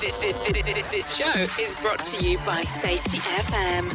This, this, this, this show is brought to you by Safety FM.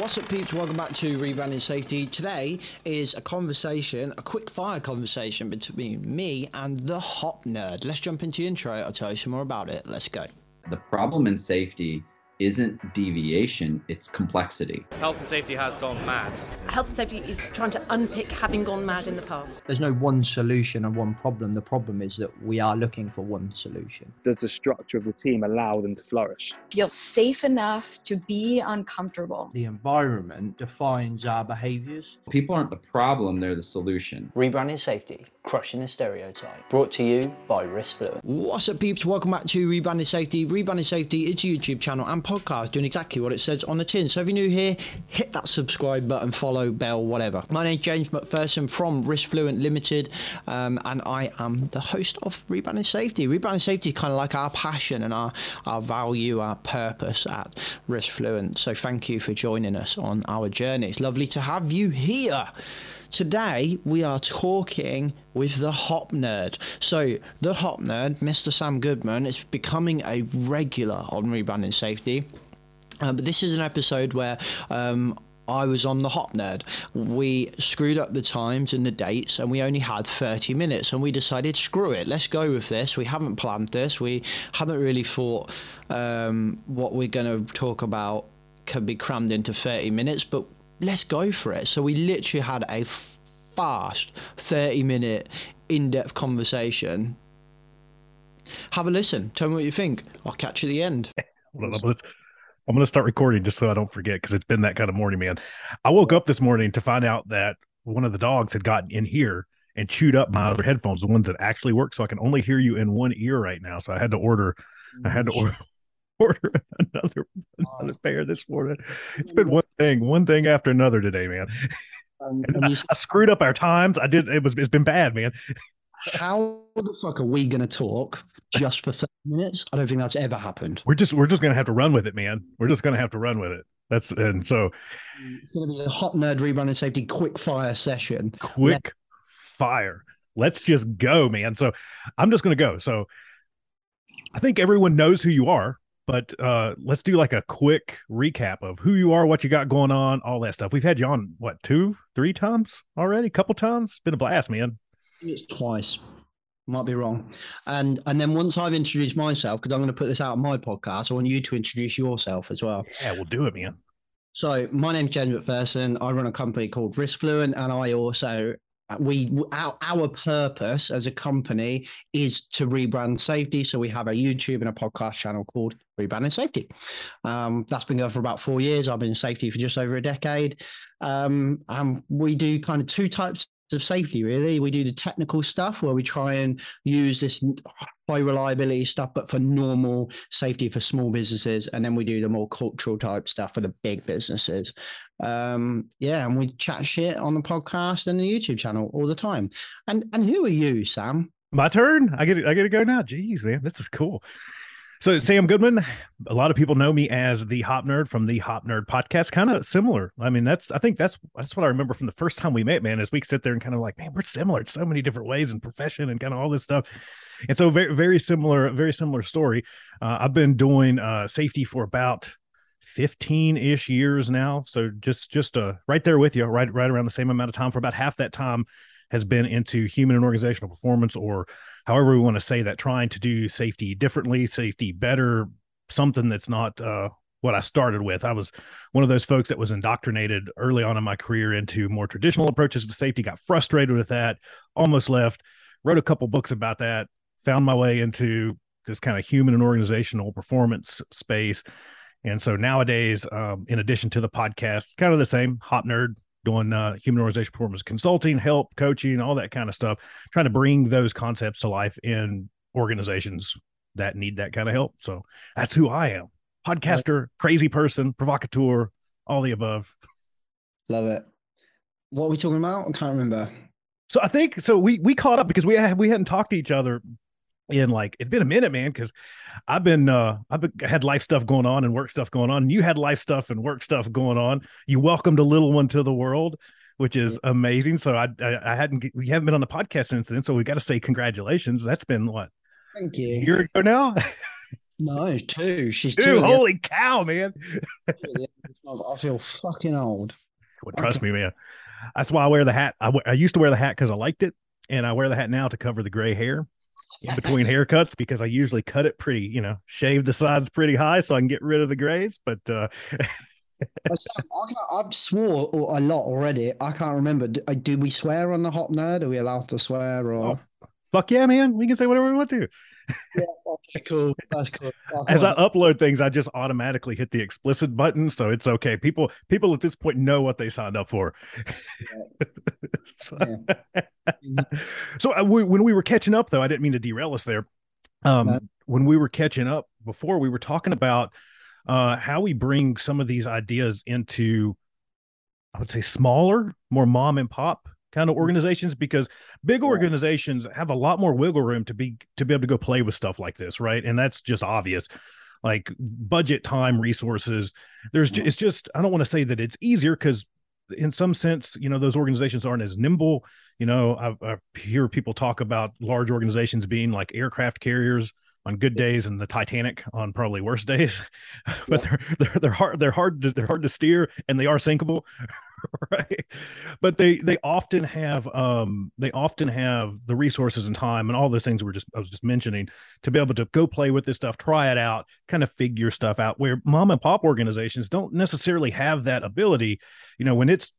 What's up, peeps? Welcome back to Rebranding Safety. Today is a conversation, a quick fire conversation between me and the Hop Nerd. Let's jump into the intro. I'll tell you some more about it. Let's go. The problem in safety isn't deviation, it's complexity. Health and safety has gone mad. Health and safety is trying to unpick having gone mad in the past. There's no one solution and one problem. The problem is that we are looking for one solution. Does the structure of the team allow them to flourish? Feel safe enough to be uncomfortable. The environment defines our behaviors. People aren't the problem, they're the solution. Rebranding Safety, crushing the stereotype. Brought to you by Riskfluent. What's up, peeps? Welcome back to Rebranding Safety. Rebranding Safety is a YouTube channel and podcast doing exactly what it says on the tin. So if you're new here, hit that subscribe button, follow, bell, whatever. My name's James McPherson from Risk Fluent Limited, um, and I am the host of Rebranding Safety. Rebranding Safety is kind of like our passion and our, our value, our purpose at Risk Fluent. So thank you for joining us on our journey. It's lovely to have you here. Today we are talking with the Hop Nerd. So the Hop Nerd, Mr. Sam Goodman, is becoming a regular on rebranding safety. Um, but this is an episode where um, I was on the Hop Nerd. We screwed up the times and the dates, and we only had 30 minutes. And we decided, screw it, let's go with this. We haven't planned this. We haven't really thought um, what we're going to talk about could be crammed into 30 minutes, but let's go for it. So we literally had a fast 30 minute in depth conversation. Have a listen. Tell me what you think. I'll catch you at the end. I'm I'm gonna start recording just so I don't forget because it's been that kind of morning, man. I woke up this morning to find out that one of the dogs had gotten in here and chewed up my other headphones, the ones that actually work, so I can only hear you in one ear right now. So I had to order, I had to order, order another another pair this morning. It's been one thing, one thing after another today, man. Um, And and I, you, I screwed up our times. I did. It was. It's been bad, man. how the fuck are we going to talk just for 30 minutes? I don't think that's ever happened. We're just. We're just gonna have to run with it, man. We're just gonna have to run with it. That's and so It's going to be a Hop Nerd Rebranding Safety quick fire session. quick fire. Let's just go, man. So I'm just gonna go. So I think everyone knows who you are, but uh let's do like a quick recap of who you are, what you got going on, all that stuff. We've had you on what two, three times already, couple times. It's been a blast, man. It's twice. Might be wrong. And and then once I've introduced myself, because I'm going to put this out on my podcast, I want you to introduce yourself as well. Yeah, we'll do it, man. So my name's James McPherson. I run a company called Riskfluent, and I also we our, our purpose as a company is to rebrand safety. So we have a YouTube and a podcast channel called Rebranding Safety. Um, that's been going for about four years. I've been in safety for just over a decade. Um, and we do kind of two types of safety really we do the technical stuff where we try and use this high reliability stuff but for normal safety for small businesses and then we do the more cultural type stuff for the big businesses um yeah and we chat shit on the podcast and the youtube channel all the time and and who are you sam My turn. I get. I get to go now. Jeez, man, this is cool. So Sam Goodman, a lot of people know me as the Hop Nerd from the Hop Nerd podcast. Kind of similar. I mean, that's I think that's that's what I remember from the first time we met, man. As we sit there and kind of like, man, we're similar in so many different ways and profession and kind of all this stuff. And so very very similar, very similar story. Uh, I've been doing uh, safety for about 15 ish years now. So just just uh, right there with you, right right around the same amount of time. For about half that time has been into human and organizational performance or however we want to say that trying to do safety differently safety better something that's not uh, what i started with. I was one of those folks that was indoctrinated early on in my career into more traditional approaches to safety got frustrated with that almost left wrote a couple books about that found my way into this kind of human and organizational performance space. And so nowadays um, in addition to the podcast kind of the same hop nerd doing uh, human organization performance consulting, help, coaching, all that kind of stuff, trying to bring those concepts to life in organizations that need that kind of help. So that's who I am podcaster, crazy person, provocateur, all the above. love it what are we talking about i can't remember So I think so. We we caught up because we had, we hadn't talked to each other in like it'd been a minute, man. Because I've been uh I've been, had life stuff going on and work stuff going on. And you had life stuff and work stuff going on. You welcomed a little one to the world, which is amazing. So I I, I hadn't we haven't been on the podcast since then. So we got to say congratulations. That's been what thank a you year ago now. No, two. She's Dude, two. holy cow, man. I feel fucking old. Well, trust me, man. That's why I wear the hat. I, I used to wear the hat because I liked it, and I wear the hat now to cover the gray hair in between haircuts because I usually cut it pretty, you know, shave the sides pretty high so I can get rid of the grays. But uh, I, have swore a lot already. I can't remember. Do, uh, do, we swear on the hop nerd? Are we allowed to swear? Or oh, fuck yeah, man, we can say whatever we want to. Yeah, that's cool. That's cool. As I upload things, I just automatically hit the explicit button, so it's okay. People, people at this point know what they signed up for. Yeah. so, yeah. so uh, we, when we were catching up, though, I didn't mean to derail us there. Um, when we were catching up before, we were talking about uh, how we bring some of these ideas into, I would say, smaller, more mom and pop kind of organizations because big organizations have a lot more wiggle room to be to be able to go play with stuff like this right? And that's just obvious. Like budget time resources there's just, it's just i don't want to say that it's easier because in some sense you know those organizations aren't as nimble. You know I, I hear people talk about large organizations being like aircraft carriers on good days and the Titanic on probably worse days. but they're they're they're hard they're hard to, they're hard to steer and they are sinkable, right? But they they often have um they often have the resources and time and all those things we are just I was just mentioning to be able to go play with this stuff, try it out, kind of figure stuff out. Where mom and pop organizations don't necessarily have that ability. You know, when it's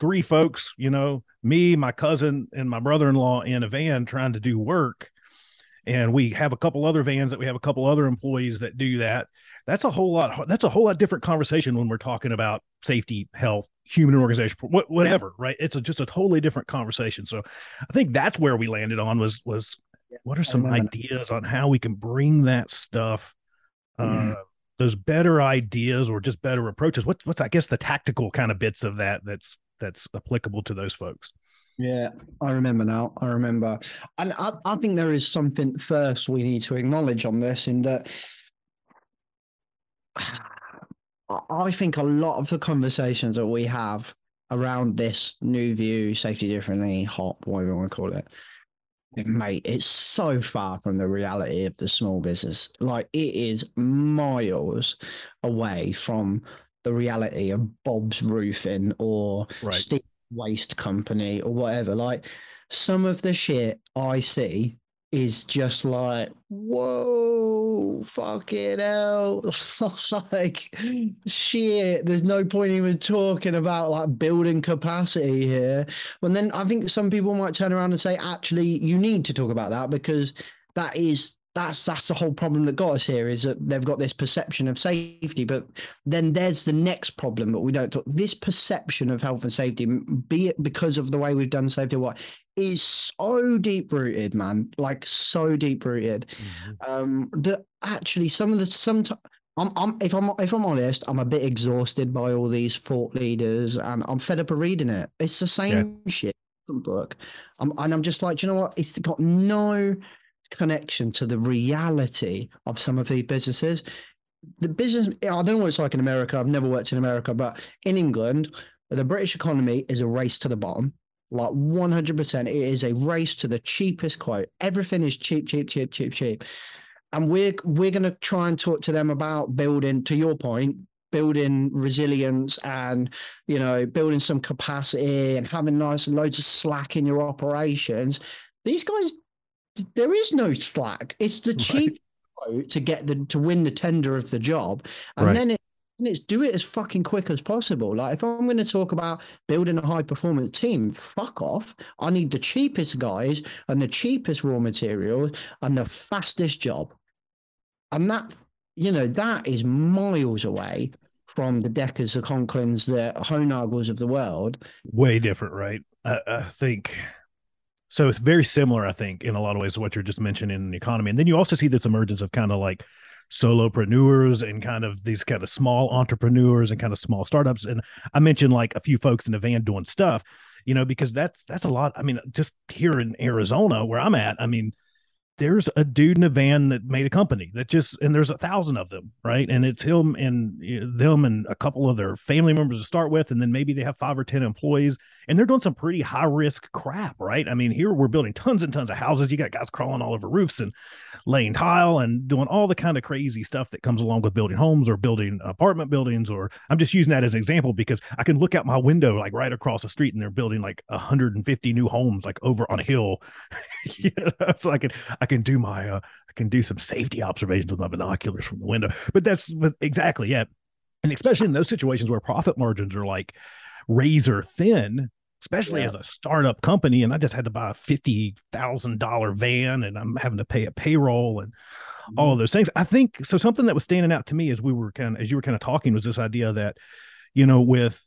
three folks, you know, me, my cousin, and my brother-in-law in a van trying to do work and we have a couple other vans that we have a couple other employees that do that that's a whole lot that's a whole lot different conversation when we're talking about safety health human organization whatever right it's a, just a totally different conversation so i think that's where we landed on was was what are some ideas on how we can bring that stuff uh, mm-hmm. those better ideas or just better approaches what, what's i guess the tactical kind of bits of that that's that's applicable to those folks yeah, I remember now. I remember. And I, I think there is something first we need to acknowledge on this in that I think a lot of the conversations that we have around this new view, safety differently, hop, whatever you want to call it, mate, it's so far from the reality of the small business. Like it is miles away from the reality of Bob's roofing or right. Steve waste company or whatever. Like some of the shit I see is just like, whoa, fuck fucking hell. like, shit, there's no point even talking about like building capacity here. And then I think some people might turn around and say, actually, you need to talk about that because that is that's that's the whole problem that got us here is that they've got this perception of safety but then there's the next problem that we don't talk this perception of health and safety be it because of the way we've done safety what is so deep rooted man like so deep rooted mm-hmm. um that actually some of the sometimes I'm, I'm if I'm if I'm honest, I'm a bit exhausted by all these thought leaders, and I'm fed up of reading it. It's the same yeah. shit book, I'm, and I'm just like, you know what? It's got no connection to the reality of some of these businesses. The business, I don't know what it's like in America. I've never worked in America, but in England, the British economy is a race to the bottom. Like 100%. It is a race to the cheapest quote. Everything is cheap, cheap, cheap, cheap, cheap. And we're we're going to try and talk to them about building, to your point, building resilience and you know building some capacity and having nice loads of slack in your operations these guys there is no slack. It's the cheap right. to get the to win the tender of the job, and right. then it, and it's do it as fucking quick as possible. Like if I'm going to talk about building a high performance team, fuck off. I need the cheapest guys and the cheapest raw materials and the fastest job, and that you know that is miles away from the Dekkers, the Conklins, the Hollnagels of the world. Way different, right? I, I think so it's very similar, I think, in a lot of ways to what you're just mentioning in the economy. And then you also see this emergence of kind of like solopreneurs and kind of these kind of small entrepreneurs and kind of small startups. And I mentioned like a few folks in the van doing stuff, you know, because that's that's a lot. I mean, just here in Arizona where I'm at, I mean, there's a dude in a van that made a company that just and there's a thousand of them right? And it's him and you know, them and a couple of their family members to start with and then maybe they have five or ten employees and they're doing some pretty high risk crap right? I mean here we're building tons and tons of houses. You got guys crawling all over roofs and laying tile and doing all the kind of crazy stuff that comes along with building homes or building apartment buildings or i'm just using that as an example because i can look out my window like right across the street and they're building like 150 new homes like over on a hill. You know, so i i can do my uh, I can do some safety observations with my binoculars from the window. But that's but exactly yeah. And especially in those situations where profit margins are like razor thin, especially Yeah. as a startup company, and I just had to buy a fifty thousand dollar van and I'm having to pay a payroll and all of those things. I think so. Something that was standing out to me as we were kind of as you were kind of talking was this idea that, you know, with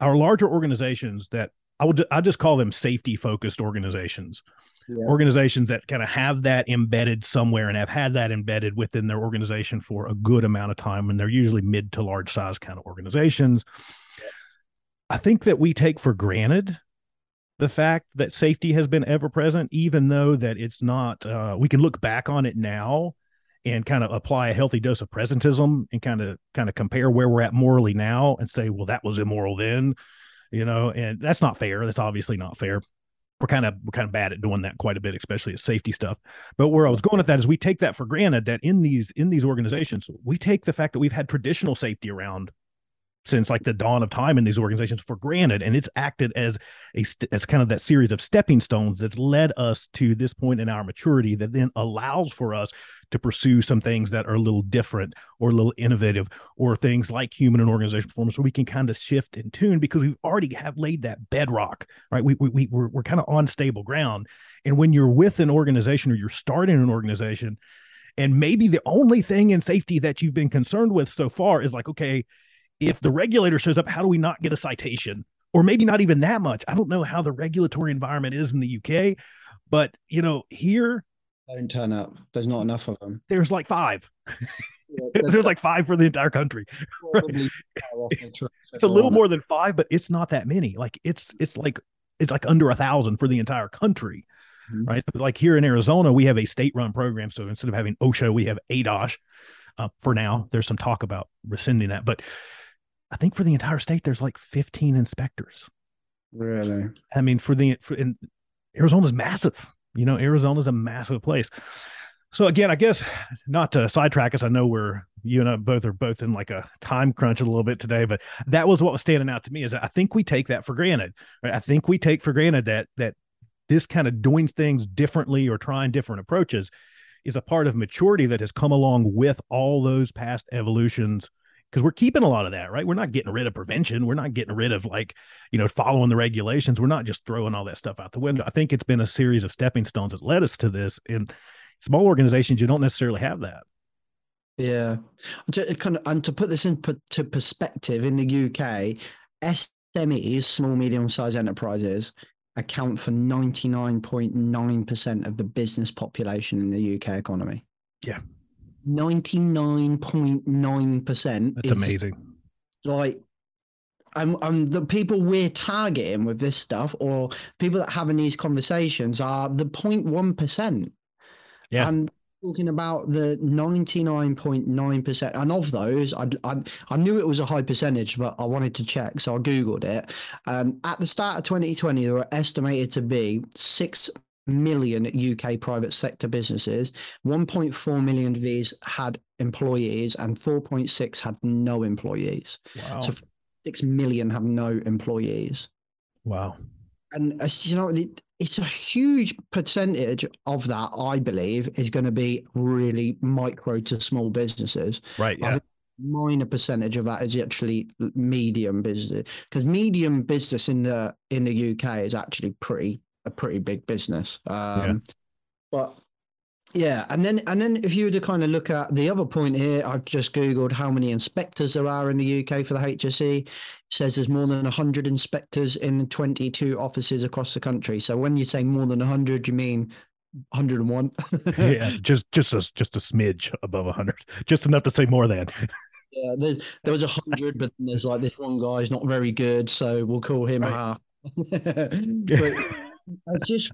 our larger organizations that I would I just call them safety focused organizations Yeah. organizations that kind of have that embedded somewhere and have had that embedded within their organization for a good amount of time and they're usually mid to large size kind of organizations. I think that we take for granted the fact that safety has been ever present even though that it's not uh, we can look back on it now and kind of apply a healthy dose of presentism and kind of kind of compare where we're at morally now and say well that was immoral then you know and that's not fair. That's obviously not fair we're kind of we're kind of bad at doing that quite a bit especially at safety stuff. But where i was going with that is we take that for granted that in these in these organizations we take the fact that we've had traditional safety around since like the dawn of time in these organizations for granted and it's acted as a as kind of that series of stepping stones that's led us to this point in our maturity that then allows for us to pursue some things that are a little different or a little innovative or things like human and organizational performance where we can kind of shift and tune because we've already have laid that bedrock right? We, we, we we're, we're kind of on stable ground. And when you're with an organization or you're starting an organization and maybe the only thing in safety that you've been concerned with so far is like okay if the regulator shows up how do we not get a citation? Or maybe not even that much. I don't know how the regulatory environment is in the uk but you know here Don't turn up. There's not enough of them. there's like five. Yeah, there's like five for the entire country probably far off the truth it's a little more than five but it's not that many. Like it's it's like it's like under a thousand for the entire country Mhm. right? But like here in arizona we have a state-run program. So instead of having osha we have adosh uh, for now. There's some talk about rescinding that. But i think for the entire state there's like 15 inspectors Really? I mean, for the for, in, Arizona's massive. You know, Arizona's a massive place. So again, I guess not to sidetrack us. I know we're you and I both are both in like a time crunch a little bit today, but that was what was standing out to me. Is I think we take that for granted. Right? I think we take for granted that that this kind of doing things differently or trying different approaches is a part of maturity that has come along with all those past evolutions because we're keeping a lot of that, right? We're not getting rid of prevention. We're not getting rid of like, you know, following the regulations. We're not just throwing all that stuff out the window. I think it's been a series of stepping stones that led us to this. In small organizations, you don't necessarily have that. Yeah. To uh, kind of, and to put this into perspective, in the UK, SMEs, small medium sized enterprises, account for 99.9% of the business population in the UK economy. Yeah. 99.9% That's amazing. like and, and the people we're targeting with this stuff or people that having these conversations are the 0.1% Yeah. and talking about the 99.9% and of those I, I i knew it was a high percentage but i wanted to check so i googled it um, at the start of 2020 there were estimated to be 6 million uk private sector businesses 1.4 million of these had employees and 4.6 had no employees Wow. so 6 million have no employees wow. and uh, you know it's a huge percentage of that i believe is going to be really micro to small businesses Right. Yeah. minor percentage of that is actually medium business because medium business in the in the uk is actually pretty a pretty big business um but yeah and then and then if you were to kind of look at the other point here i've just googled how many inspectors there are in the uk for the hse it says there's more than 100 inspectors in 22 offices across the country so when you say more than 100 you mean 101 yeah. Just just a just a smidge above hundred. Just enough to say more than. Yeah, there's, there was a hundred, but then there's like this one guy's not very good, so we'll call him Right. half. but it's just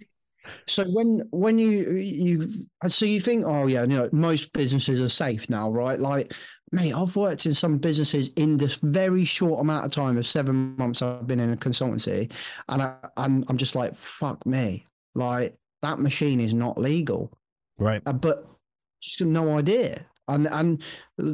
So when when you you so you think oh yeah you know most businesses are safe now right? Like mate I've worked in some businesses in this very short amount of time of seven months I've been in a consultancy and I I'm, I'm just like fuck me. Like that machine is not legal. Right. uh, but just no idea. And and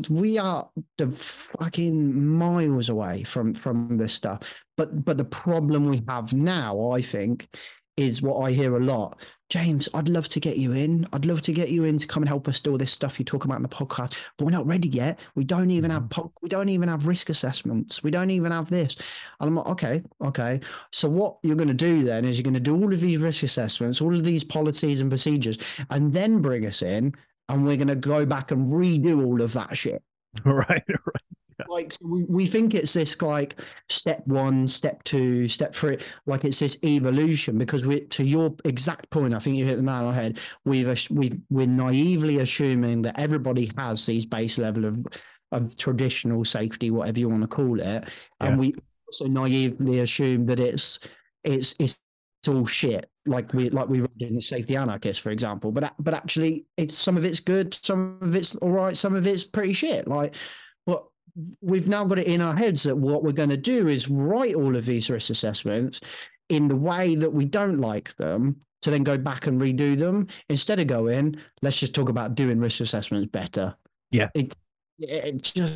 we are the fucking miles away from from this stuff. But but the problem we have now i think is what i hear a lot james i'd love to get you in i'd love to get you in to come and help us do all this stuff you talk about in the podcast but we're not ready yet we don't even have mm-hmm. po- we don't even have risk assessments we don't even have this and i'm like okay okay so what you're going to do then is you're going to do all of these risk assessments all of these policies and procedures and then bring us in and we're going to go back and redo all of that shit. right. Right. Like so we, we think it's this like step one, step two, step three, like it's this evolution because we to your exact point, I think you hit the nail on the head. We've we we're naively assuming that everybody has these base level of of traditional safety, whatever you want to call it, Yeah. and we also naively assume that it's it's it's all shit like we like we read in the safety anarchist for example but but actually it's some of it's good some of it's all right some of it's pretty shit like we've now got it in our heads that what we're going to do is write all of these risk assessments in the way that we don't like them to then go back and redo them instead of going let's just talk about doing risk assessments better Yeah. it it just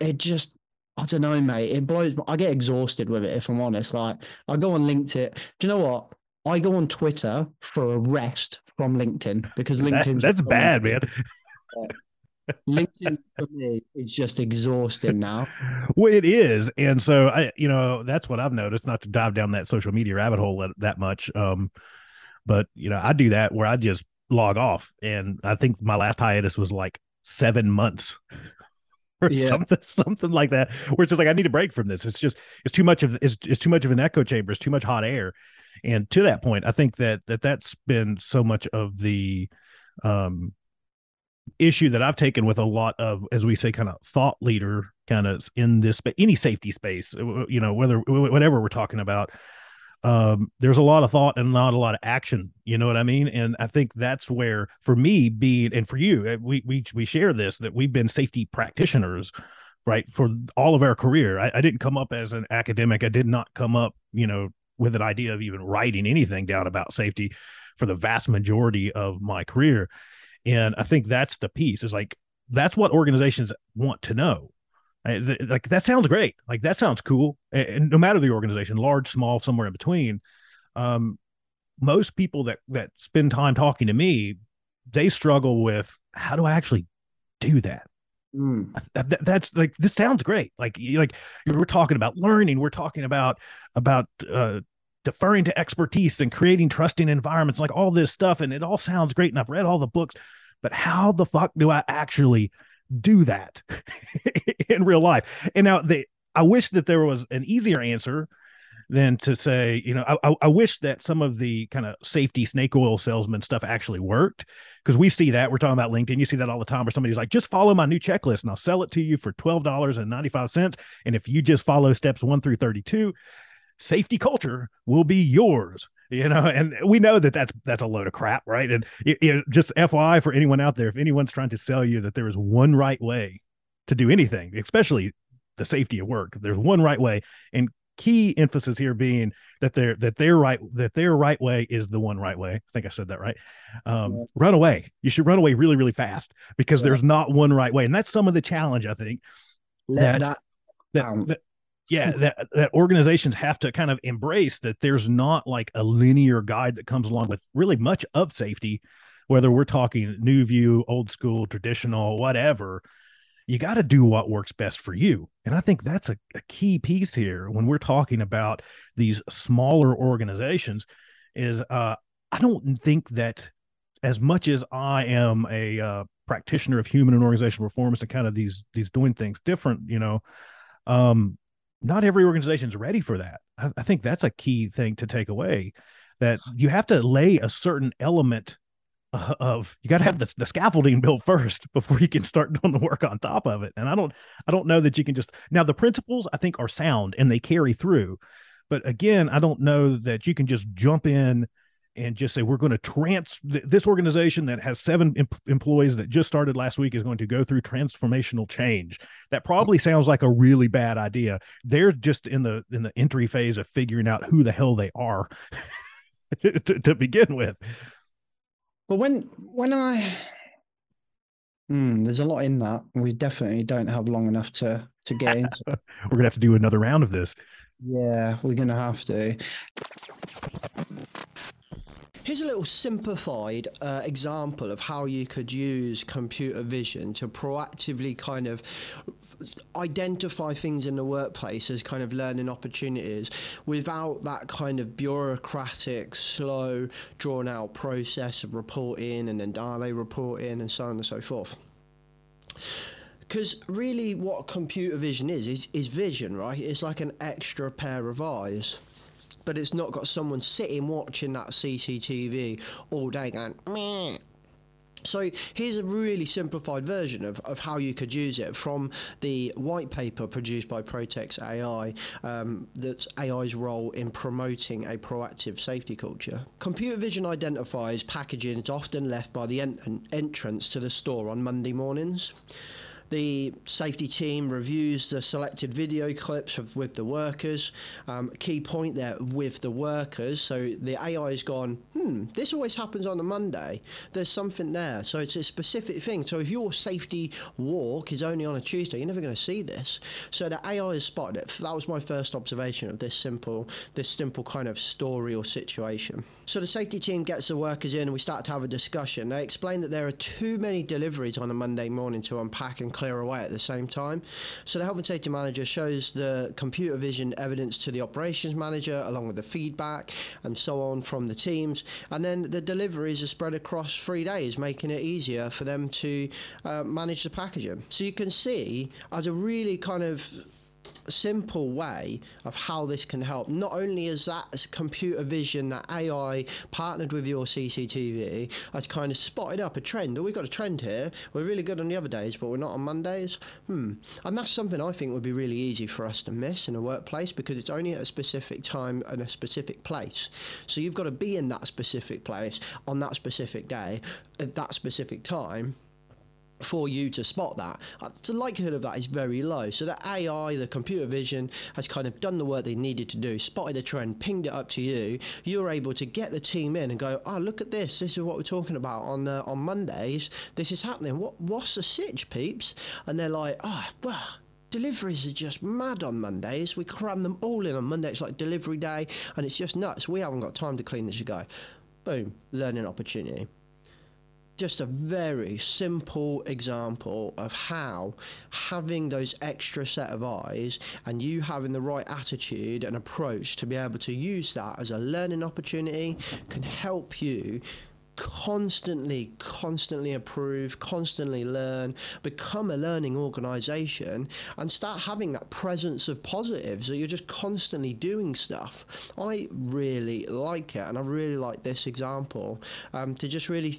it just I don't know, mate. It blows. I get exhausted with it if I'm honest. Like I go on LinkedIn. Do you know what? I go on Twitter for a rest from LinkedIn because That- LinkedIn. that's bad, man. LinkedIn for me is just exhausting now. Well, it is, and so I, you know, that's what I've noticed. Not to dive down that social media rabbit hole that, much, um, but you know, I do that where I just log off, and I think my last hiatus was like seven months. Or Yeah. something, something like that. Where it's just like I need a break from this. It's just it's too much of it's, it's too much of an echo chamber. It's too much hot air. And to that point, I think that that that's been so much of the um issue that I've taken with a lot of, as we say, kind of thought leader kind of in this, but any safety space, uh, you know, whether whatever we're talking about, um, there's a lot of thought and not a lot of action. You know what I mean? And I think that's where, for me, being and for you, uh, we we we share this that we've been safety practitioners, right, for all of our career. I, I didn't come up as an academic. I did not come up, you know, with an idea of even writing anything down about safety for the vast majority of my career. And I think that's the piece is like, that's what organizations want to know. Like, that sounds great. Like, that sounds cool. And no matter the organization, large, small, somewhere in between, um, most people that, that spend time talking to me, they struggle with how do I actually do that? Mm. That- that's like this sounds great like like we're talking about learning we're talking about about uh deferring to expertise and creating trusting environments like all this stuff and it all sounds great and i've read all the books but how the fuck do i actually do that in real life and now they i wish that there was an easier answer than to say, you know, I, I, wish that some of the kind of safety snake oil salesman stuff actually worked because we see that we're talking about LinkedIn. You see that all the time where somebody's like, just follow my new checklist and I'll sell it to you for twelve dollars and if you just follow steps one through thirty two, safety culture will be yours. You know, and we know that that's that's a load of crap, right? And it, it, just FYI for anyone out there, if anyone's trying to sell you that there is one right way to do anything, especially the safety of work, there's one right way, and key emphasis here being that their that their right that their right way is the one right way. I think I said that right. Um, Yeah. Run away. You should run away really really fast because Yeah. there's not one right way, and that's some of the challenge I think Let That- that, that, that- yeah that that organizations have to kind of embrace that there's not like a linear guide that comes along with really much of safety whether we're talking new view old school traditional whatever. You got to do what works best for you. And i think that's a, a key piece here when we're talking about these smaller organizations is uh i don't think that as much as i am a uh, practitioner of human and organizational performance and kind of these these doing things different you know um not every organization is ready for that. I, I think that's a key thing to take away that you have to lay a certain element uh, of you got to have the, the scaffolding built first before you can start doing the work on top of it. And i don't i don't know that you can just now the principles i think are sound and they carry through. But again i don't know that you can just jump in and just say we're going to trans this organization that has seven em- employees that just started last week is going to go through transformational change. That probably sounds like a really bad idea. They're just in the in the entry phase of figuring out who the hell they are to, to begin with. But when when i hmm, there's a lot in that. We definitely don't have long enough to to get into we're gonna have to do another round of this. Yeah we're gonna have to Here's a little simplified uh, example of how you could use computer vision to proactively kind of identify things in the workplace as kind of learning opportunities without that kind of bureaucratic, slow, drawn out process of reporting and then daily reporting and so on and so forth. Because really what computer vision is, is is vision right? It's like an extra pair of eyes but it's not got someone sitting watching that CCTV all day going, Meh. So here's a really simplified version of, of how you could use it from the white paper produced by Protex AI um, that's AI's role in promoting a proactive safety culture. Computer vision identifies packaging is often left by the en- entrance to the store on Monday mornings. The safety team reviews the selected video clips of, with the workers. Um, key point there with the workers. So the AI has gone, hmm, this always happens on a Monday. There's something there. So it's a specific thing. So if your safety walk is only on a Tuesday, you're never going to see this. So the AI has spotted it. That was my first observation of this simple, this simple kind of story or situation. So the safety team gets the workers in and we start to have a discussion. They explain that there are too many deliveries on a Monday morning to unpack and clear away at the same time. So the health and safety manager shows the computer vision evidence to the operations manager along with the feedback and so on from the teams. And then the deliveries are spread across three days, making it easier for them to uh, manage the packaging. So you can see as a really kind of simple way of how this can help. Not only is that computer vision, that AI partnered with your CCTV, has kind of spotted up a trend. Oh, we've got a trend here. We're really good on the other days, but we're not on Mondays. Hmm. And that's something I think would be really easy for us to miss in a workplace because it's only at a specific time and a specific place. So you've got to be in that specific place on that specific day at that specific time for you to spot that. Uh, the likelihood of that is very low. So the AI, the computer vision, has kind of done the work they needed to do, spotted the trend, pinged it up to you. You're able to get the team in and go, oh, look at this. This is what we're talking about on uh, on Mondays. This is happening. What what's the sitch, peeps? And they're like, oh, well deliveries are just mad on Mondays. We cram them all in on Monday. It's like delivery day, and it's just nuts. We haven't got time to clean you go. Boom, learning opportunity just a very simple example of how having those extra set of eyes and you having the right attitude and approach to be able to use that as a learning opportunity can help you constantly, constantly improve, constantly learn, become a learning organization, and start having that presence of positives So you're just constantly doing stuff. I really like it, and I really like this example um, to just really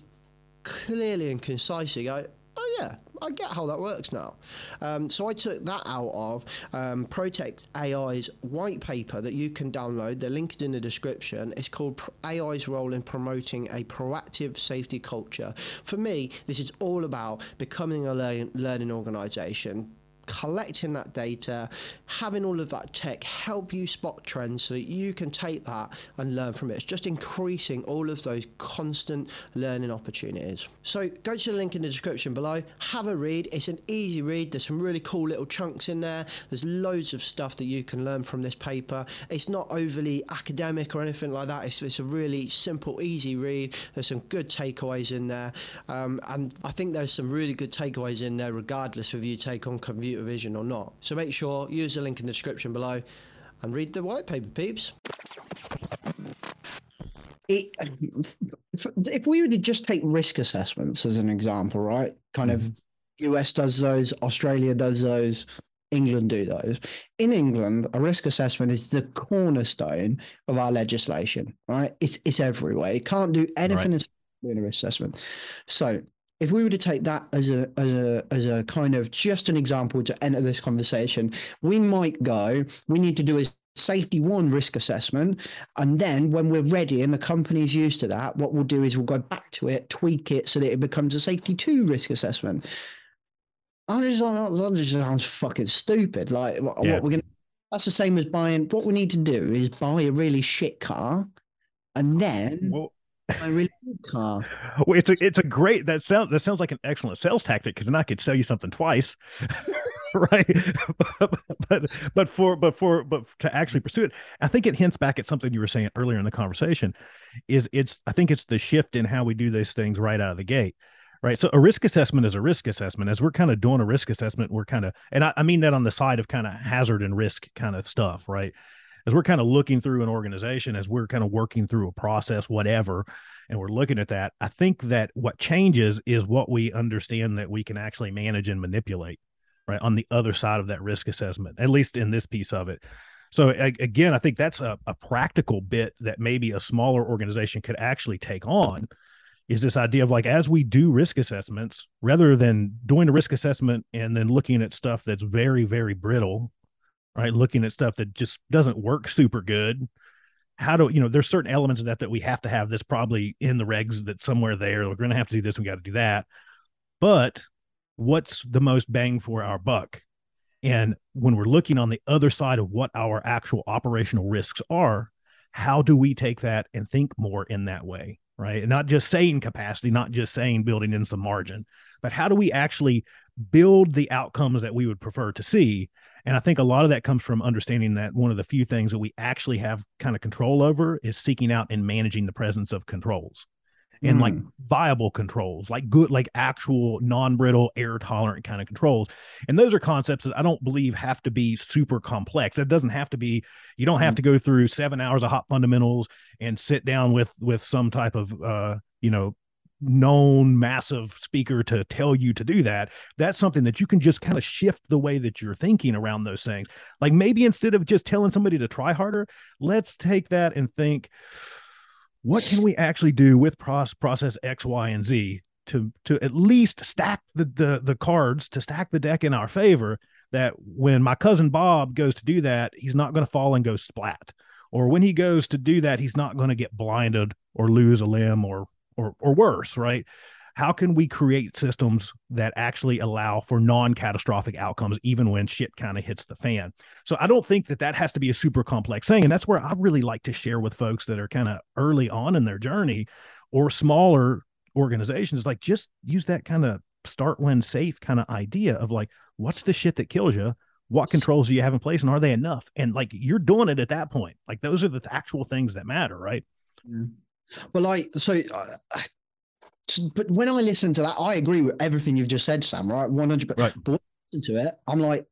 clearly and concisely go, oh yeah, I get how that works now. Um, so I took that out of um, Protex AI's white paper that you can download. The link is in the description. It's called AI's role in promoting a proactive safety culture. For me, this is all about becoming a learn- learning organization, collecting that data, having all of that tech help you spot trends so that you can take that and learn from it. It's just increasing all of those constant learning opportunities. So go to the link in the description below, have a read. It's an easy read. There's some really cool little chunks in there. There's loads of stuff that you can learn from this paper. It's not overly academic or anything like that. It's, it's a really simple, easy read. There's some good takeaways in there. Um, and I think there's some really good takeaways in there, regardless of you take on computer computer vision or not. So make sure, use the link in the description below and read the white paper, peeps. It, if we were to just take risk assessments as an example, right? Kind mm-hmm. of US does those, Australia does those, England do those. In England, a risk assessment is the cornerstone of our legislation, right? It's, it's everywhere. You can't do anything right. in a risk assessment. So if we were to take that as a as a as a kind of just an example to enter this conversation, we might go. We need to do a safety one risk assessment. And then when we're ready and the company's used to that, what we'll do is we'll go back to it, tweak it so that it becomes a safety two risk assessment. I just that just sounds fucking stupid. Like what, Yeah. what we're gonna that's the same as buying what we need to do is buy a really shit car and then Well, a really good car. well, it's a it's a great that sounds that sounds like an excellent sales tactic because then I could sell you something twice, right? but but for but for but to actually pursue it, I think it hints back at something you were saying earlier in the conversation. Is it's I think it's the shift in how we do these things right out of the gate. Right. So a risk assessment is a risk assessment. As we're kind of doing a risk assessment, we're kind of, and I, I mean that on the side of kind of hazard and risk kind of stuff, right? As we're kind of looking through an organization, as we're kind of working through a process, whatever, and we're looking at that, I think that what changes is what we understand that we can actually manage and manipulate, right? On the other side of that risk assessment, at least in this piece of it. So again, I think that's a, a practical bit that maybe a smaller organization could actually take on is this idea of like as we do risk assessments, rather than doing a risk assessment and then looking at stuff that's very, very brittle, right? Looking at stuff that just doesn't work super good. How do you know there's certain elements of that that we have to have this probably in the regs that somewhere there we're going to have to do this we got to do that but what's the most bang for our buck and when we're looking on the other side of what our actual operational risks are how do we take that and think more in that way right and not just saying capacity not just saying building in some margin but how do we actually build the outcomes that we would prefer to see and i think a lot of that comes from understanding that one of the few things that we actually have kind of control over is seeking out and managing the presence of controls and like viable controls, like good, like actual non-brittle, error tolerant kind of controls. And those are concepts that I don't believe have to be super complex. That doesn't have to be, you don't have to go through seven hours of HOP fundamentals and sit down with with some type of uh, you know, known massive speaker to tell you to do that. That's something that you can just kind of shift the way that you're thinking around those things. Like maybe instead of just telling somebody to try harder, let's take that and think what can we actually do with process, X, Y, and Z to to at least stack the, the the cards to stack the deck in our favor that when my cousin Bob goes to do that, he's not going to fall and go splat. Or when he goes to do that, he's not going to get blinded or lose a limb or or or worse, right? How can we create systems that actually allow for non-catastrophic outcomes even when shit kind of hits the fan? So I don't think that that has to be a super complex thing, and that's where I really like to share with folks that are kind of early on in their journey or smaller organizations like just use that kind of start when safe kind of idea of like what's the shit that kills you what controls do you have in place and are they enough? And like you're doing it at that point. Like those are the actual things that matter right mm. Well, like, so, uh, but when I listen to that, I agree with everything you've just said, Sam, right? 100%. Right. But when I listen to it, I'm like,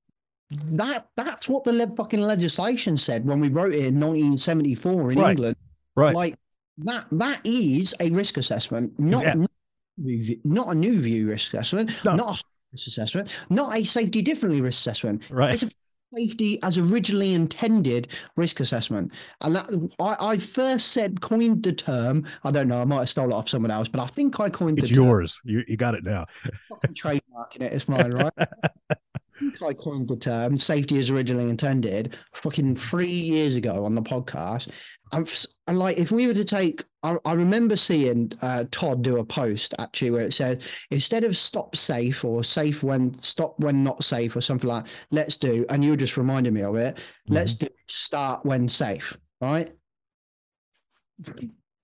that that's what the le- fucking legislation said when we wrote it in 1974 in Right. England. right Like, that that is a risk assessment, not, Yeah. not, a new view- not a new view risk assessment, No. not a risk assessment, not a safety differently risk assessment. right It's a safety as originally intended risk assessment. And that I, I first said coined the term. I don't know, I might have stole it off someone else, but I think I coined it's the term. yours you, you got it now trademarking it. It's mine, right? I coined the term safety as originally intended fucking three years ago on the podcast. I'm, and like, if we were to take, I, I remember seeing uh, Todd do a post actually where it says instead of stop safe or safe when stop when not safe or something like, let's do, and you just reminded me of it. Let's do start when safe, right?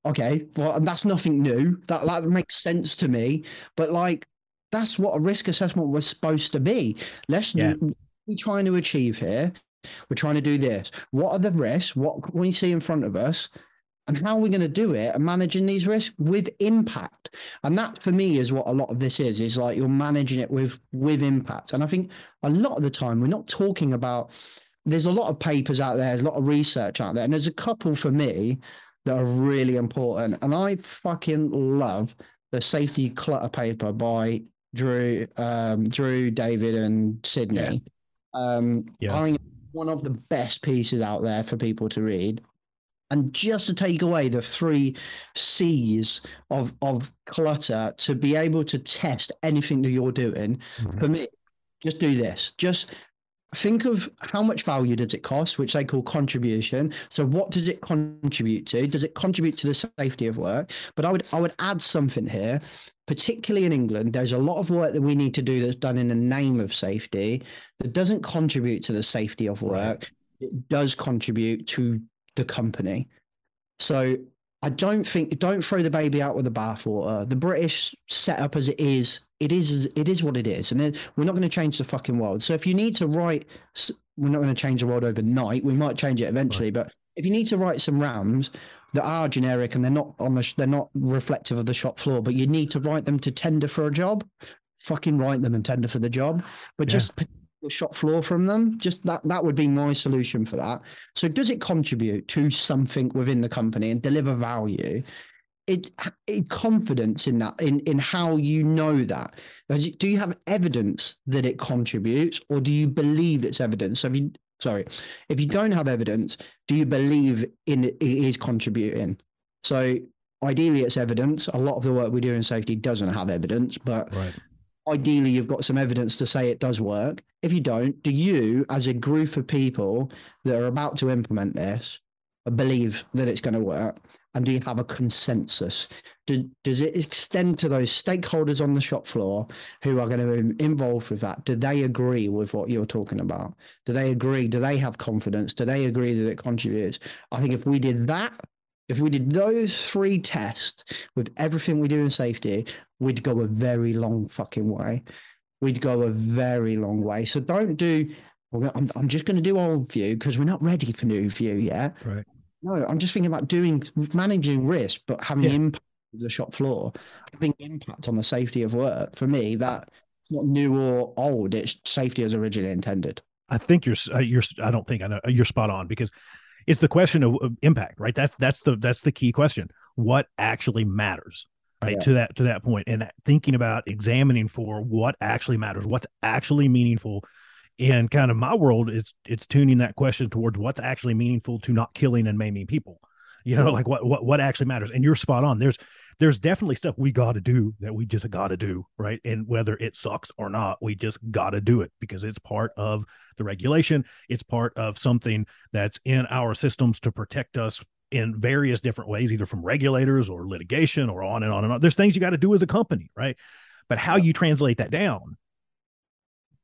Okay, well, that's nothing new. That that makes sense to me. But like, that's what a risk assessment was supposed to be. Let's Yeah. do we trying to achieve here. We're trying to do this. What are the risks? What can we see in front of us? And how are we going to do it and managing these risks with impact? And that for me is what a lot of this is, is like you're managing it with with impact. And I think a lot of the time we're not talking about there's a lot of papers out there, there's a lot of research out there, and there's a couple for me that are really important. And I fucking love the safety clutter paper by Drew, um, Drew, David, and Sidney. Yeah. Um, Yeah. I think one of the best pieces out there for people to read. And just to take away the three C's of of clutter to be able to test anything that you're doing, Mhm. for me, just do this. Just think of how much value does it cost, which they call contribution. So what does it contribute to? Does it contribute to the safety of work? But I would I would add something here, particularly in England. There's a lot of work that we need to do that's done in the name of safety that doesn't contribute to the safety of work. Right. It does contribute to the company. So I don't think don't throw the baby out with the bathwater. The British setup as it is it is it is what it is, and we're not going to change the fucking world. So if you need to write, we're not going to change the world overnight. We might change it eventually, right. but if you need to write some RAMs that are generic and they're not on the they're not reflective of the shop floor, but you need to write them to tender for a job, fucking write them and tender for the job. But yeah. just the shop floor from them. Just that that would be my solution for that. So does it contribute to something within the company and deliver value? it, it confidence in that in in how you know that do you have evidence that it contributes or do you believe it's evidence so if you sorry. If you don't have evidence do you believe in it is contributing? So ideally it's evidence. A lot of the work we do in safety doesn't have evidence but right. ideally you've got some evidence to say it does work. If you don't do you as a group of people that are about to implement this believe that it's going to work and do you have a consensus? Do, does it extend to those stakeholders on the shop floor who are going to be involved with that? Do they agree with what you're talking about? Do they agree? Do they have confidence? Do they agree that it contributes? I think if we did that, if we did those three tests with everything we do in safety, we'd go a very long fucking way. We'd go a very long way. So don't do. I'm, I'm just going to do old view because we're not ready for new view yet. Right. No, I'm just thinking about doing managing risk, but having yeah. impact of the shop floor, having impact on the safety of work. For me, that's not new or old. It's safety as originally intended. I think you're uh, you're. I don't think I know you're spot on because it's the question of, of impact, right? That's that's the that's the key question. What actually matters, right? Yeah. To that to that point, and thinking about examining for what actually matters, what's actually meaningful and kind of my world is it's tuning that question towards what's actually meaningful to not killing and maiming people. You know like what what what actually matters. And you're spot on. There's there's definitely stuff we got to do that we just got to do right? And whether it sucks or not we just got to do it because it's part of the regulation. It's part of something that's in our systems to protect us in various different ways either from regulators or litigation or on and on and on. There's things you got to do as a company right? But how you translate that down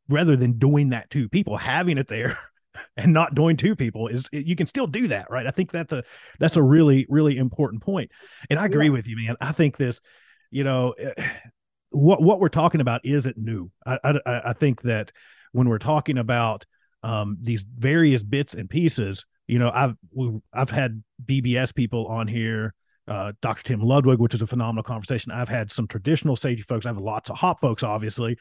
rather than doing that to people, having it there and not doing to people is you can still do that, right? I think that's a that's a really really important point. And I agree yeah. with you, man. I think this, you know, eh, what what we're talking about isn't new. I I, I think that when we're talking about um, these various bits and pieces, you know, I've I've had BBS people on here. Uh, Dr. Tim Ludwig, which is a phenomenal conversation. I've had some traditional safety folks. I have lots of hop folks, obviously.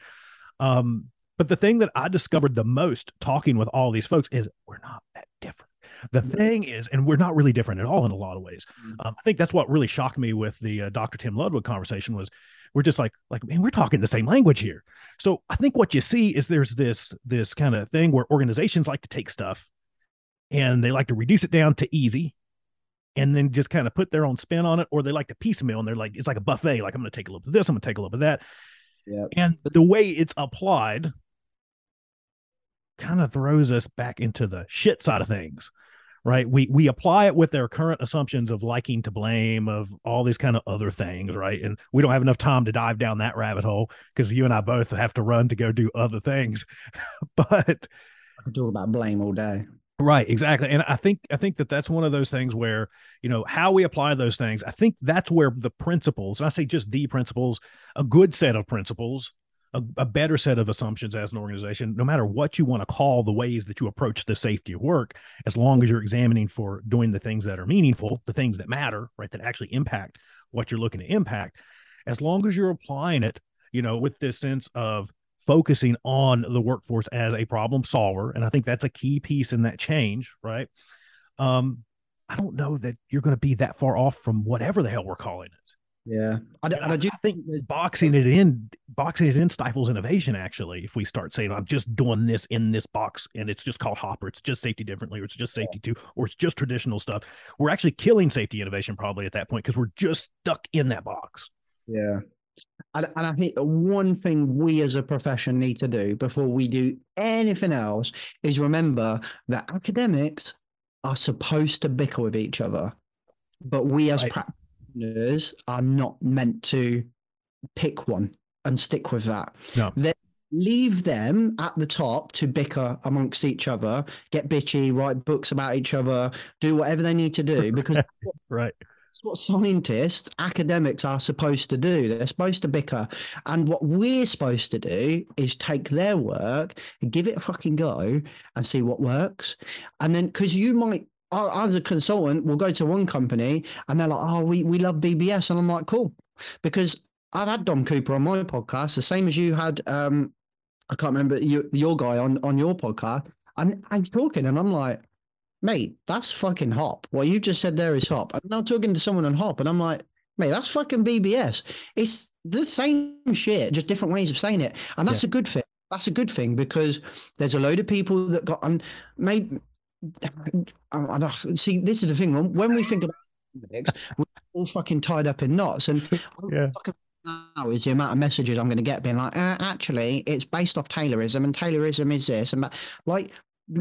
Um, but the thing that I discovered the most talking with all these folks is we're not that different. The mm-hmm. thing is, and we're not really different at all in a lot of ways. Mm-hmm. Um, I think that's what really shocked me with the uh, Dr. Tim Ludwig conversation was we're just like, like, man, we're talking the same language here. So I think what you see is there's this, this kind of thing where organizations like to take stuff and they like to reduce it down to easy and then just kind of put their own spin on it, or they like to piecemeal and they're like, it's like a buffet. Like I'm going to take a little bit of this, I'm going to take a little bit of that. Yeah. And the way it's applied kind of throws us back into the shit side of things right? We we apply it with their current assumptions of liking to blame of all these kind of other things right? And we don't have enough time to dive down that rabbit hole because you and i both have to run to go do other things. But i could talk about blame all day. Right exactly and i think i think that that's one of those things where you know how we apply those things i think that's where the principles i say just the principles a good set of principles a, a, better set of assumptions as an organization, no matter what you want to call the ways that you approach the safety of work, as long as you're examining for doing the things that are meaningful, the things that matter, right, that actually impact what you're looking to impact, as long as you're applying it, you know, with this sense of focusing on the workforce as a problem solver. And I think that's a key piece in that change, right? Um, I don't know that you're going to be that far off from whatever the hell we're calling it. Yeah, I, I, I do think boxing it in, boxing it in stifles innovation. Actually, if we start saying I'm just doing this in this box and it's just called Hopper, it's just safety differently, or it's just safety two, or it's just traditional stuff, we're actually killing safety innovation probably at that point because we're just stuck in that box. Yeah, And, and I think the one thing we as a profession need to do before we do anything else is remember that academics are supposed to bicker with each other, but we as Right. Practitioners are not meant to pick one and stick with that. No. They- leave them at the top to bicker amongst each other, get bitchy, write books about each other, do whatever they need to do because Right. that's what scientists, academics are supposed to do. They're supposed to bicker. And what we're supposed to do is take their work give it a fucking go and see what works. And then, because you might, I- as a consultant, will go to one company and they're like, oh, we, we love BBS. And I'm like, cool. Because I've had Dom Cooper on my podcast, the same as you had, um, I can't remember you, your guy on, on your podcast. And he's talking and I'm like, mate, that's fucking hop. What you just said there is hop. And I'm talking to someone on hop, and I'm like, mate, that's fucking BBS. It's the same shit, just different ways of saying it. And that's a good thing. That's a good thing because there's a load of people that got and made. I, I don't- see, this is the thing. When, we think about we're all fucking tied up in knots. And Yeah. now is the amount of messages I'm going to get being like, uh, actually, it's based off Taylorism, and Taylorism is this, and that. like,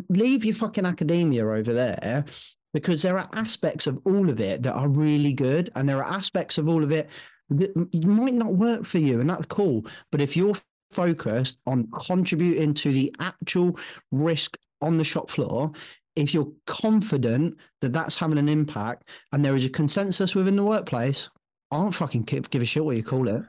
leave your fucking academia over there because there are aspects of all of it that are really good, and there are aspects of all of it that might not work for you, and that's cool. But if you're focused on contributing to the actual risk on the shop floor, if you're confident that that's having an impact, and there is a consensus within the workplace, I don't fucking give, give a shit what you call it.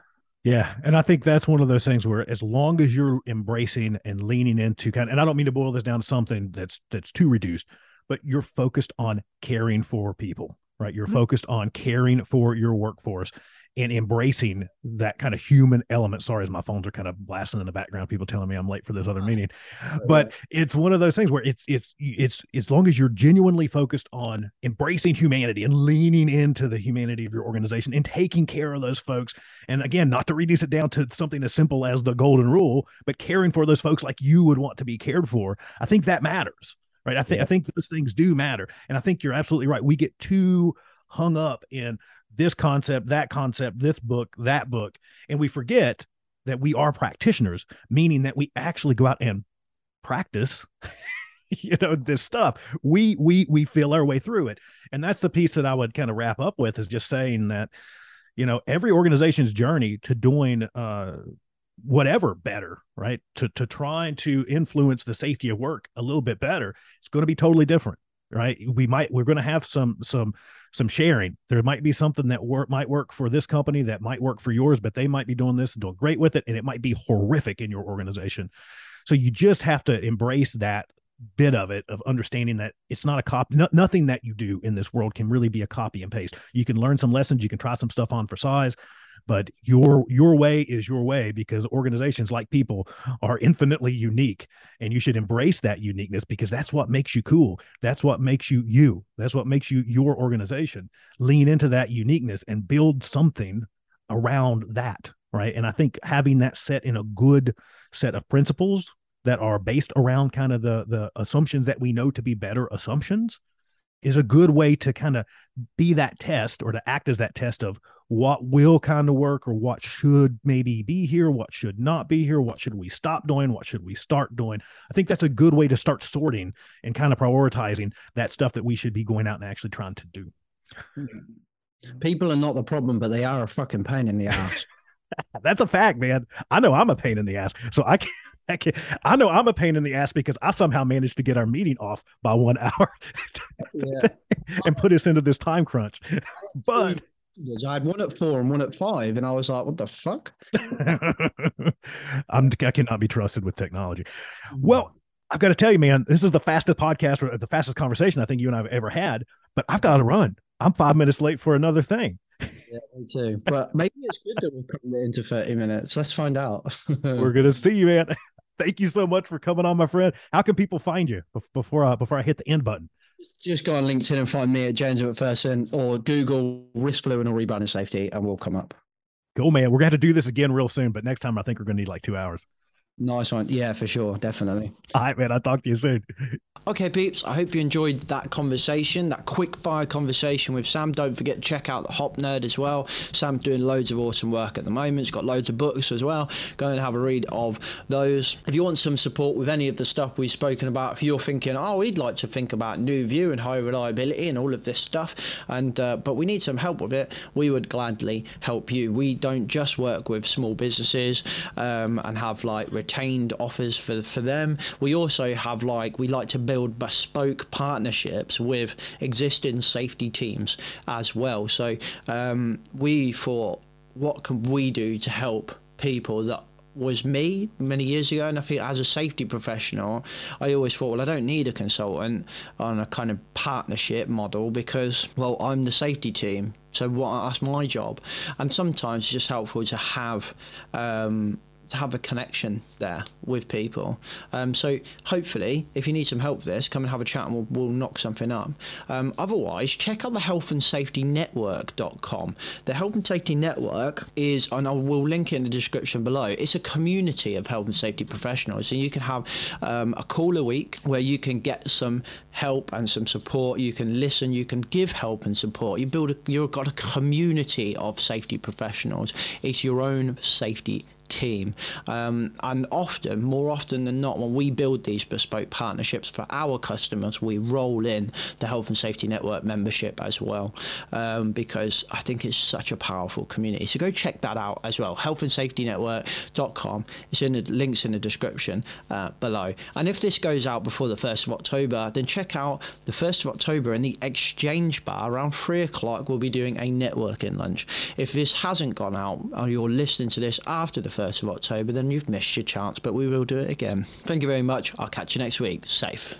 Yeah, and I think that's one of those things where, as long as you're embracing and leaning into kind, of, and I don't mean to boil this down to something that's that's too reduced, but you're focused on caring for people, right? You're mm-hmm. focused on caring for your workforce and embracing that kind of human element. Sorry, as my phones are kind of blasting in the background, people telling me I'm late for this other meeting, but it's one of those things where it's it's it's as long as you're genuinely focused on embracing humanity and leaning into the humanity of your organization and taking care of those folks and again, not to reduce it down to something as simple as the golden rule, but caring for those folks like you would want to be cared for. I think that matters, right? I think I think those things do matter, and I think you're absolutely right. We get too hung up in this concept, that concept, this book, that book, and we forget that we are practitioners, meaning that we actually go out and practice you know this stuff. We we we feel our way through it. And that's the piece that i would kind of wrap up with is just saying that you know every organization's journey to doing uh whatever better right? To to trying to influence the safety of work a little bit better it's going to be totally different right? We might we're going to have some some some sharing. There might be something that work might work for this company that might work for yours but they might be doing this and doing great with it and it might be horrific in your organization. So you just have to embrace that bit of it of understanding that it's not a copy no, nothing that you do in this world can really be a copy and paste. You can learn some lessons you can try some stuff on for size but your your way is your way because organizations like people are infinitely unique and you should embrace that uniqueness because that's what makes you cool. That's what makes you you. That's what makes you your organization. Lean into that uniqueness and build something around that right? And i think having that set in a good set of principles that are based around kind of the the assumptions that we know to be better assumptions is a good way to kind of be that test or to act as that test of what will kind of work or what should maybe be here what should not be here what should we stop doing what should we start doing i think that's a good way to start sorting and kind of prioritizing that stuff that we should be going out and actually trying to do People are not the problem, but they are a fucking pain in the ass. That's a fact, man. I know I'm a pain in the ass. So I can I know I'm a pain in the ass because I somehow managed to get our meeting off by one hour and put us into this time crunch. But I had one at four and one at five, and I was like, "What the fuck?" I'm I cannot be trusted with technology. Mm-hmm. Well, I've got to tell you, man, this is the fastest podcast or the fastest conversation I think you and I've ever had. But I've got to run. I'm five minutes late for another thing. Yeah, me too. But maybe it's good that we're cutting it into thirty minutes. Let's find out. We're gonna see you, man. Thank you so much for coming on, my friend. How can people find you before I, before I hit the end button? Just go on LinkedIn and find me at James McPherson or Google risk fluid or rebounding safety, and we'll come up. Cool, man. We're gonna have to do this again real soon, but next time I think we're gonna need like two hours. Nice one. Yeah, for sure. Definitely. All right, man. I'll talk to you soon. Okay, peeps, I hope you enjoyed that conversation, that quick fire conversation with Sam. Don't forget to check out the Hop Nerd as well. Sam's doing loads of awesome work at the moment. He's got loads of books as well. Go and have a read of those. If you want some support with any of the stuff we've spoken about, if you're thinking, oh, we'd like to think about new view and high reliability and all of this stuff, and uh, but we need some help with it, we would gladly help you. We don't just work with small businesses um, and have like retained offers for for them. We also have like we like to build bespoke partnerships with existing safety teams as well. So um, we thought, what can we do to help people that was me many years ago and I think as a safety professional I always thought well I don't need a consultant on a kind of partnership model because well I'm the safety team so what that's my job and sometimes it's just helpful to have um, to have a connection there with people. Um, so hopefully, if you need some help with this, come and have a chat and we'll, we'll knock something up. Um, otherwise, check out the health and safety network.com. The health and safety network is, and I will link it in the description below, it's a community of health and safety professionals. And you can have um, a call a week where you can get some help and some support. You can listen, you can give help and support. You build a, you've got a community of safety professionals. It's your own safety team. Um, and often, more often than not, when we build these bespoke partnerships for our customers, we roll in the Health and Safety Network membership as well, um, because I think it's such a powerful community. So go check that out as well. Healthandsafetynetwork.com. It's in the links in the description uh, below. And if this goes out before the 1st of October, then check out the 1st of October in the Exchange Bar around 3 o'clock. We'll be doing a networking lunch. If this hasn't gone out, or you're listening to this after the 1st of October, then you've missed your chance, but we will do it again. Thank you very much. I'll catch you next week. Safe.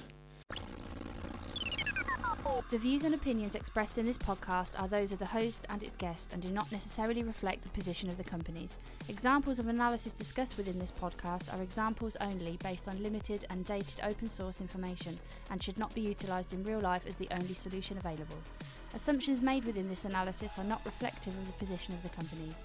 The views and opinions expressed in this podcast are those of the host and its guests and do not necessarily reflect the position of the companies. Examples of analysis discussed within this podcast are examples only based on limited and dated open source information and should not be utilised in real life as the only solution available. Assumptions made within this analysis are not reflective of the position of the companies.